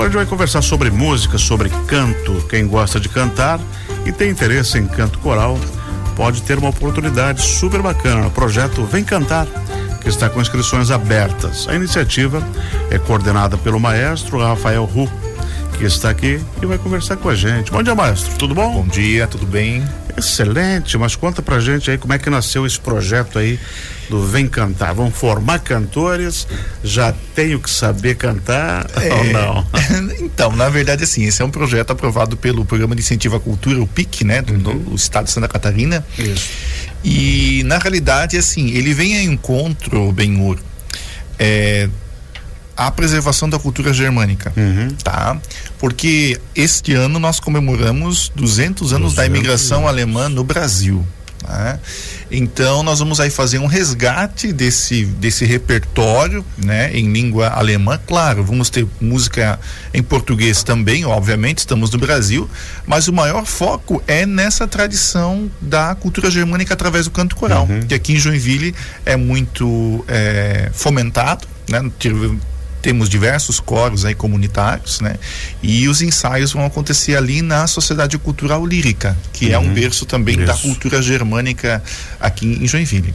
Agora a gente vai conversar sobre música, sobre canto. Quem gosta de cantar e tem interesse em canto coral pode ter uma oportunidade super bacana no projeto Vem Cantar, que está com inscrições abertas. A iniciativa é coordenada pelo maestro Rafael Ru, que está aqui e vai conversar com a gente. Bom dia, maestro. Tudo bom? Bom dia, tudo bem? Excelente, mas conta pra gente aí como é que nasceu esse projeto aí do Vem Cantar. Vão formar cantores, já tenho que saber cantar é, ou não? então, na verdade, assim, esse é um projeto aprovado pelo Programa de Incentivo à Cultura, o PIC, né, do, uhum. do Estado de Santa Catarina. Isso. E, na realidade, assim, ele vem a encontro, Benhur, é, a preservação da cultura germânica, uhum. tá? Porque este ano nós comemoramos 200 anos 200 da imigração anos. alemã no Brasil. Né? Então nós vamos aí fazer um resgate desse desse repertório, né, em língua alemã. Claro, vamos ter música em português também, obviamente, estamos no Brasil, mas o maior foco é nessa tradição da cultura germânica através do canto coral, uhum. que aqui em Joinville é muito é, fomentado, né? Temos diversos coros aí comunitários, né? E os ensaios vão acontecer ali na Sociedade Cultural Lírica, que uhum. é um uhum. berço também Isso. da cultura germânica aqui em Joinville.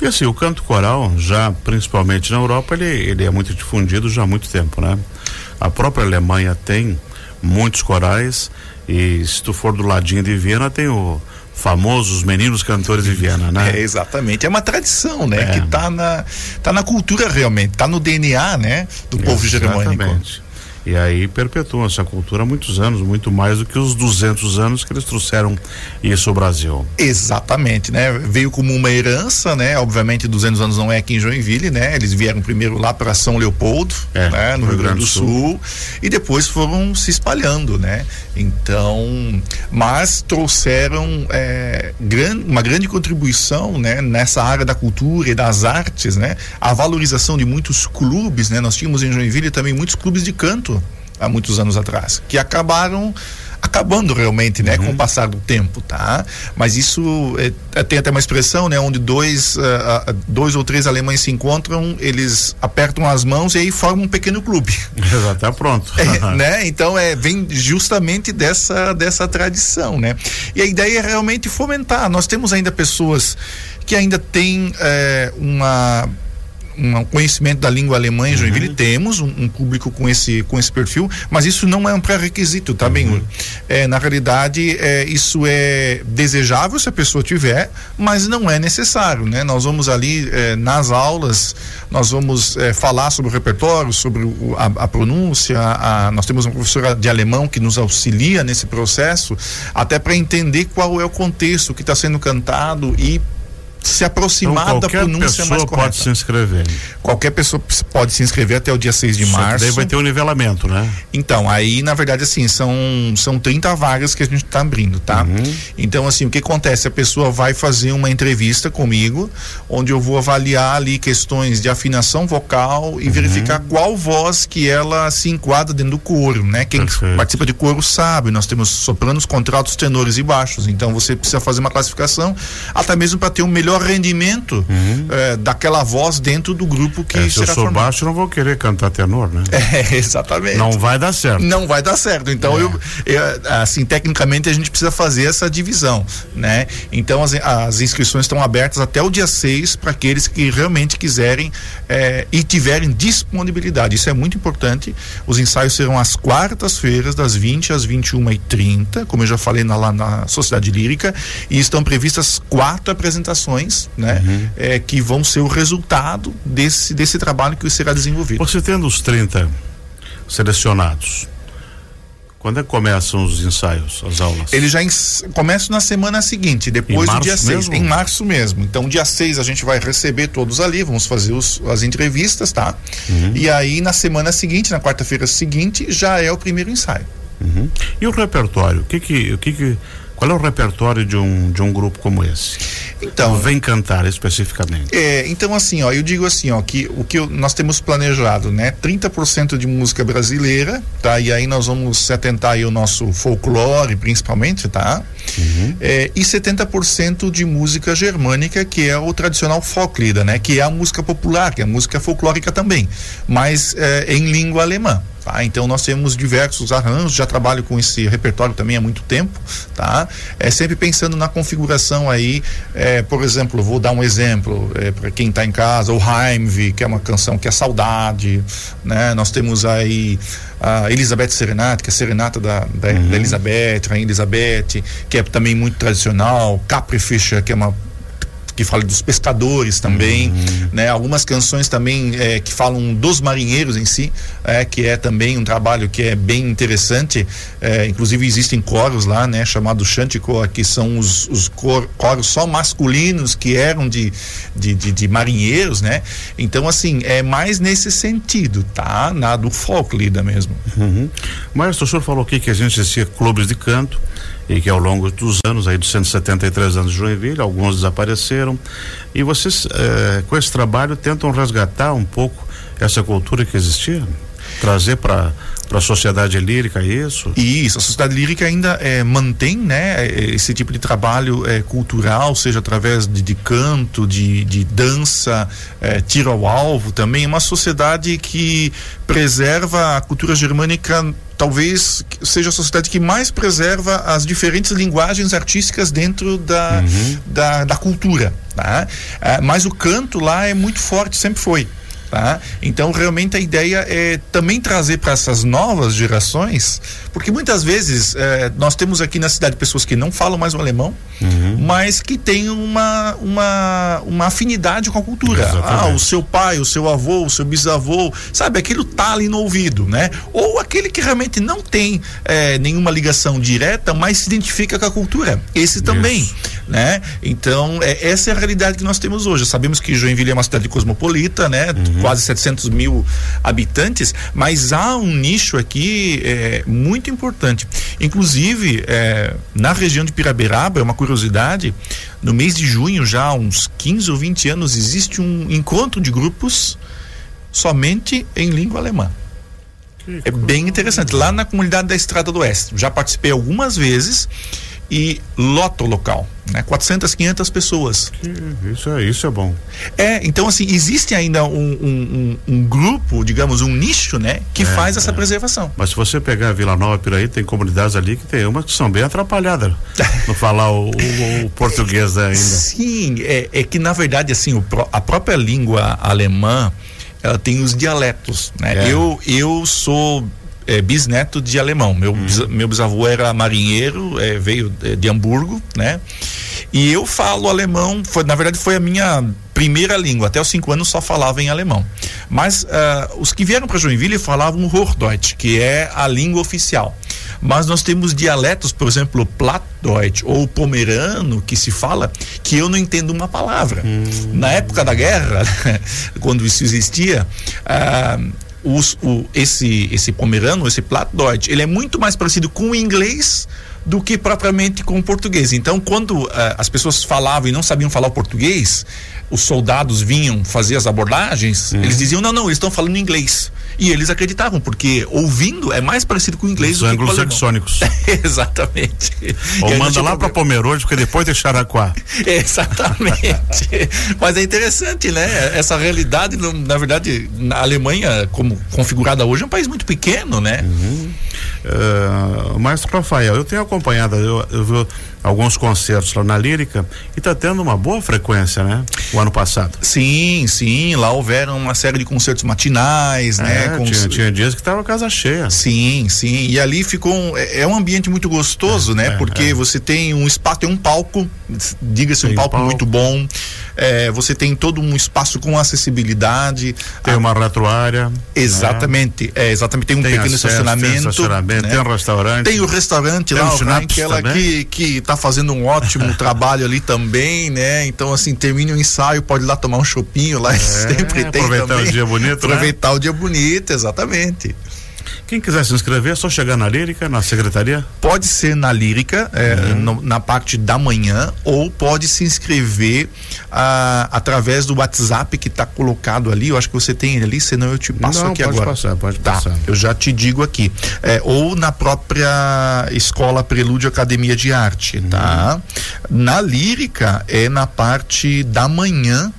E assim, o canto coral, já principalmente na Europa, ele, ele é muito difundido já há muito tempo, né? A própria Alemanha tem muitos corais e se tu for do ladinho de Viena tem o famosos meninos cantores de Viena, né? É, exatamente. É uma tradição, né? É. Que tá na, tá na cultura realmente, tá no DNA, né? Do povo exatamente. E aí perpetuam essa cultura há muitos anos, muito mais do que os 200 anos que eles trouxeram isso ao Brasil. Exatamente, né? Veio como uma herança, né? Obviamente 200 anos não é aqui em Joinville, né? Eles vieram primeiro lá para São Leopoldo, é, né? no Rio Grande do Sul. Sul, e depois foram se espalhando, né? Então, mas trouxeram é, gran, uma grande contribuição, né? Nessa área da cultura e das artes, né? A valorização de muitos clubes, né? Nós tínhamos em Joinville também muitos clubes de canto há muitos anos atrás, que acabaram acabando realmente, né, uhum. com o passar do tempo, tá? Mas isso é, é tem até uma expressão, né, onde dois, uh, uh, dois ou três alemães se encontram, eles apertam as mãos e aí formam um pequeno clube. Já tá pronto. É, né? Então é vem justamente dessa dessa tradição, né? E a ideia é realmente fomentar. Nós temos ainda pessoas que ainda têm é, uma um conhecimento da língua alemã em Joinville, uhum. temos um, um, público com esse, com esse perfil, mas isso não é um pré-requisito, tá, uhum. É, na realidade, é, isso é desejável se a pessoa tiver, mas não é necessário, né? Nós vamos ali é, nas aulas, nós vamos é, falar sobre o repertório, sobre o, a, a, pronúncia, a, nós temos uma professora de alemão que nos auxilia nesse processo, até para entender qual é o contexto que está sendo cantado e se aproximar então, da pronúncia mais correta. pode se inscrever. Qualquer pessoa pode se inscrever até o dia 6 de Só março. daí vai ter um nivelamento, né? Então, aí na verdade assim, são são 30 vagas que a gente está abrindo, tá? Uhum. Então assim, o que acontece? A pessoa vai fazer uma entrevista comigo, onde eu vou avaliar ali questões de afinação vocal e uhum. verificar qual voz que ela se enquadra dentro do coro, né? Quem Perfeito. participa de coro sabe, nós temos sopranos, contraltos, tenores e baixos. Então você precisa fazer uma classificação até mesmo para ter um melhor melhor rendimento uhum. é, daquela voz dentro do grupo que é, se eu sou formado. baixo, não vou querer cantar tenor, né? É, exatamente. Não vai dar certo. Não vai dar certo. Então, é. eu, eu, assim, tecnicamente a gente precisa fazer essa divisão, né? Então, as, as inscrições estão abertas até o dia 6 para aqueles que realmente quiserem é, e tiverem disponibilidade. Isso é muito importante. Os ensaios serão às quartas-feiras, das 20 às 21 e 30 como eu já falei na, lá na Sociedade Lírica, e estão previstas quatro apresentações né? Uhum. É, que vão ser o resultado desse, desse trabalho que será desenvolvido. Você tendo os 30 selecionados, quando é que começam os ensaios, as aulas? Eles já começam na semana seguinte, depois do dia 6, em março mesmo. Então, dia 6 a gente vai receber todos ali, vamos fazer os, as entrevistas, tá? Uhum. E aí, na semana seguinte, na quarta-feira seguinte, já é o primeiro ensaio. Uhum. E o repertório? O que que, o que que qual é o repertório de um, de um grupo como esse? Então, vem cantar especificamente. É, então assim, ó, eu digo assim, ó, que o que eu, nós temos planejado, né, 30% de música brasileira, tá? E aí nós vamos se atentar aí ao nosso folclore, principalmente, tá? Uhum. É, e 70% de música germânica, que é o tradicional folklida, né? Que é a música popular, que é a música folclórica também, mas é, em língua alemã Tá? Então nós temos diversos arranjos, já trabalho com esse repertório também há muito tempo, tá? É sempre pensando na configuração aí, é, por exemplo, vou dar um exemplo é, para quem está em casa, o Heimweh, que é uma canção que é saudade, né? Nós temos aí a Elizabeth Serenata, que é a serenata da, da, uhum. da Elizabeth, Rainha Elizabeth, que é também muito tradicional, Capri Fisher, que é uma que fala dos pescadores também, uhum. né? Algumas canções também é, que falam dos marinheiros em si, é, que é também um trabalho que é bem interessante. É, inclusive existem coros lá, né? Chamados Chanticor, que são os, os cor, coros só masculinos que eram de, de, de, de, marinheiros, né? Então assim é mais nesse sentido, tá? Na do folk lida mesmo. Uhum. Mas o senhor falou aqui que a gente existia clubes de canto e que ao longo dos anos, aí dos 173 anos de Joinville, alguns desapareceram. E vocês, eh, com esse trabalho, tentam resgatar um pouco essa cultura que existia? Trazer para para a sociedade lírica isso isso a sociedade lírica ainda é, mantém né esse tipo de trabalho é, cultural seja através de, de canto de, de dança é, tiro ao alvo também uma sociedade que preserva a cultura germânica talvez seja a sociedade que mais preserva as diferentes linguagens artísticas dentro da, uhum. da, da, cultura. Tá? Ah, mas o canto lá é muito forte, sempre foi. Tá? Então, realmente a ideia é também trazer para essas novas gerações, porque muitas vezes eh, nós temos aqui na cidade pessoas que não falam mais o alemão, uhum. mas que têm uma, uma, uma afinidade com a cultura. Exatamente. Ah, o seu pai, o seu avô, o seu bisavô, sabe, aquilo tá ali no ouvido, né? Ou aquele que realmente não tem eh, nenhuma ligação direta, mas se identifica com a cultura. Esse também, Isso. né? Então, é, essa é a realidade que nós temos hoje. Sabemos que Joinville é uma cidade cosmopolita, né? Uhum quase 700 mil habitantes, mas há um nicho aqui é, muito importante. Inclusive, é, na região de Piraberaba, é uma curiosidade, no mês de junho, já há uns 15 ou 20 anos, existe um encontro de grupos somente em língua alemã. É bem interessante. Lá na comunidade da Estrada do Oeste. Já participei algumas vezes e lota o local, né? 400, 500 pessoas. Isso é, isso é bom. É, então assim, existe ainda um, um, um, um grupo, digamos, um nicho, né? Que é, faz essa é. preservação. Mas se você pegar a Vila Nova Piraí, tem comunidades ali que tem umas que são bem atrapalhadas no falar o, o, o, português ainda. Sim, é, é que na verdade, assim, o, a própria língua alemã, ela tem os dialetos, né? É. Eu, eu sou é, bisneto de alemão. Meu, hum. meu bisavô era marinheiro, é, veio de Hamburgo, né? E eu falo alemão, foi, na verdade foi a minha primeira língua. Até os cinco anos só falava em alemão. Mas uh, os que vieram para Joinville falavam Hochdeutsch, que é a língua oficial. Mas nós temos dialetos, por exemplo, Plattdeutsch ou Pomerano, que se fala, que eu não entendo uma palavra. Hum. Na época da guerra, quando isso existia, uh, os, o, esse, esse pomerano, esse Plattdeutsch, ele é muito mais parecido com o inglês do que propriamente com o português. Então, quando uh, as pessoas falavam e não sabiam falar o português, os soldados vinham fazer as abordagens, uhum. eles diziam: não, não, eles estão falando inglês. E eles acreditavam, porque ouvindo é mais parecido com o inglês Os do que com o anglo-saxônicos. Exatamente. Ou manda lá para Pomerode, porque depois de Xaraquá. Exatamente. Mas é interessante, né? Essa realidade, na verdade, na Alemanha, como configurada hoje, é um país muito pequeno, né? Uhum. Uh, Maestro Rafael, eu tenho acompanhado, eu, eu alguns concertos lá na Lírica e está tendo uma boa frequência, né? O ano passado. Sim, sim, lá houveram uma série de concertos matinais, né? é, né? Tinha, tinha, dias que tava casa cheia. Sim, sim, e ali ficou um, é, é, um ambiente muito gostoso, é, né? É, Porque é. você tem um espaço, tem um palco, diga-se um palco, palco, muito bom, é, você tem todo um espaço com acessibilidade. Tem a, uma retroárea. Né? Exatamente, é, exatamente, tem um tem pequeno acesso, estacionamento. Tem, estacionamento né? tem um restaurante. Tem o restaurante tem lá, o que ela que, que tá fazendo um ótimo trabalho ali também, né? Então, assim, termina o ensaio, pode ir lá tomar um chopinho lá, é, sempre tem aproveitar também. o dia bonito, né? Aproveitar né? o dia bonito, exatamente. Quem quiser se inscrever, é só chegar na Lírica, na secretaria? Pode ser na Lírica, é, uhum. no, na parte da manhã, ou pode se inscrever ah, através do WhatsApp que está colocado ali. Eu acho que você tem ele ali, senão eu te passo Não, aqui pode agora. Passar, pode tá, passar. Eu já te digo aqui. É, ou na própria Escola Prelúdio Academia de Arte, tá? uhum. tá? Na Lírica é na parte da manhã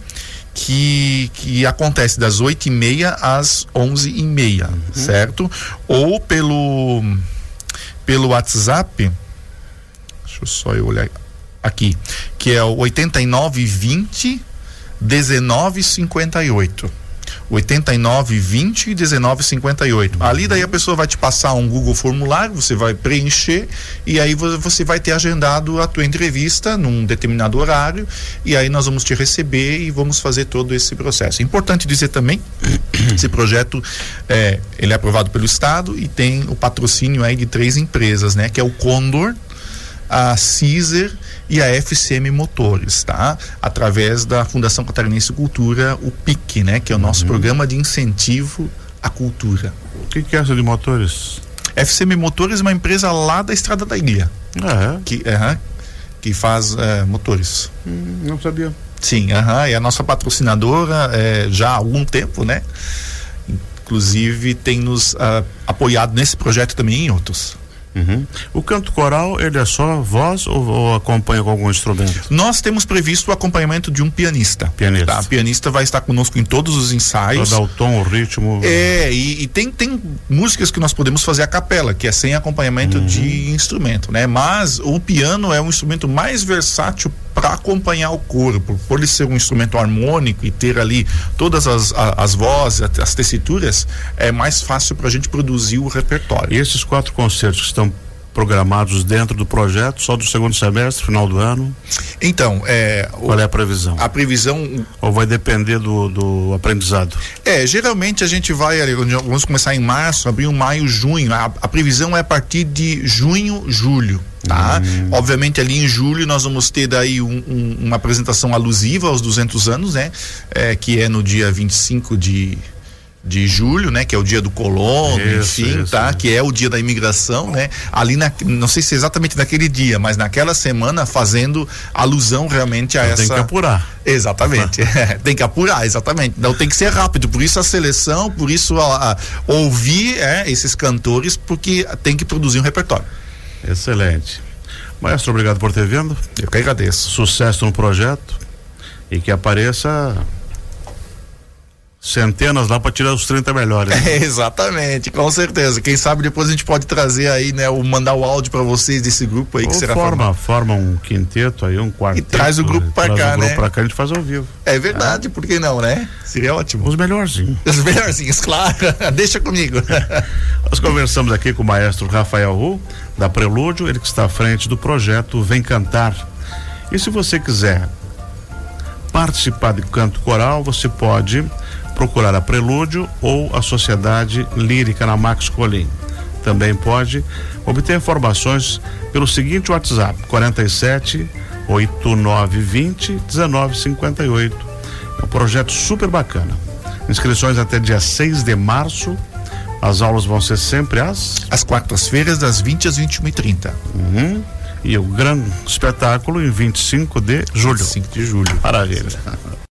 que, que acontece das 8 e meia às 11 e meia, uhum. certo? Ou pelo, pelo WhatsApp, deixa eu só eu olhar aqui, que é o 8920 1958. 89 20 19 58. Ali daí a pessoa vai te passar um Google formulário, você vai preencher e aí você vai ter agendado a tua entrevista num determinado horário e aí nós vamos te receber e vamos fazer todo esse processo. Importante dizer também, esse projeto é, ele é aprovado pelo estado e tem o patrocínio aí de três empresas, né, que é o Condor, a Caesar e a FCM Motores, tá? Através da Fundação Catarinense Cultura, o PIC, né? Que é o nosso uhum. programa de incentivo à cultura. O que, que é essa de motores? FCM Motores é uma empresa lá da Estrada da Ilha. Ah, é? Que, uh que faz é, motores. Hum, não sabia. Sim, uh é a nossa patrocinadora é, já há algum tempo, né? Inclusive tem nos uh, apoiado nesse projeto também em outros. Uhum. O canto coral, ele é só voz ou, ou, acompanha com algum instrumento? Nós temos previsto o acompanhamento de um pianista. Pianista. Tá? O pianista vai estar conosco em todos os ensaios. Para dar o tom, o ritmo. É, e, e, tem, tem músicas que nós podemos fazer a capela, que é sem acompanhamento uhum. de instrumento, né? Mas o piano é um instrumento mais versátil para acompanhar o corpo, por ele ser um instrumento harmônico e ter ali todas as, as, as vozes, as tessituras, é mais fácil para a gente produzir o repertório. E esses quatro concertos que estão programados dentro do projeto, só do segundo semestre, final do ano? Então, é, qual é a previsão? A previsão ou vai depender do, do aprendizado? É, geralmente a gente vai vamos começar em março, abril, maio, junho. A, a previsão é a partir de junho, julho tá? Hum. Obviamente ali em julho nós vamos ter daí um, um, uma apresentação alusiva aos 200 anos, né? É, que é no dia 25 de de julho, né, que é o dia do colono, isso, enfim, isso, tá, isso. que é o dia da imigração, né? Ali na, não sei se é exatamente naquele dia, mas naquela semana fazendo alusão realmente a então essa Tem que apurar. Exatamente. tem que apurar, exatamente. Não tem que ser rápido, por isso a seleção, por isso a, a ouvir é, esses cantores, porque tem que produzir um repertório. Excelente. Maestro, obrigado por ter vindo. Eu que agradeço. Sucesso no projeto e que apareça centenas lá para tirar os 30 melhores. Né? É, exatamente, com certeza. Quem sabe depois a gente pode trazer aí, né, o mandar o áudio para vocês desse grupo aí Ou que será forma, forma um quinteto aí, um quarteto. E traz o grupo para cá, o grupo né? Para cá a gente faz ao vivo. É verdade, é. por que não, né? Seria ótimo. Os melhorzinhos. Os melhorzinhos, claro. Deixa comigo. Nós conversamos aqui com o maestro Rafael Ru, da Prelúdio, ele que está à frente do projeto Vem Cantar. E se você quiser participar de canto coral, você pode procurar a Prelúdio ou a Sociedade Lírica na Max Colim. Também pode obter informações pelo seguinte WhatsApp: 47 8920 1958. É um projeto super bacana. Inscrições até dia 6 de março. As aulas vão ser sempre às às quartas-feiras das 20 às 21 e 30. Uhum. E o grande espetáculo em 25 de julho. 25 de julho. Maravilha.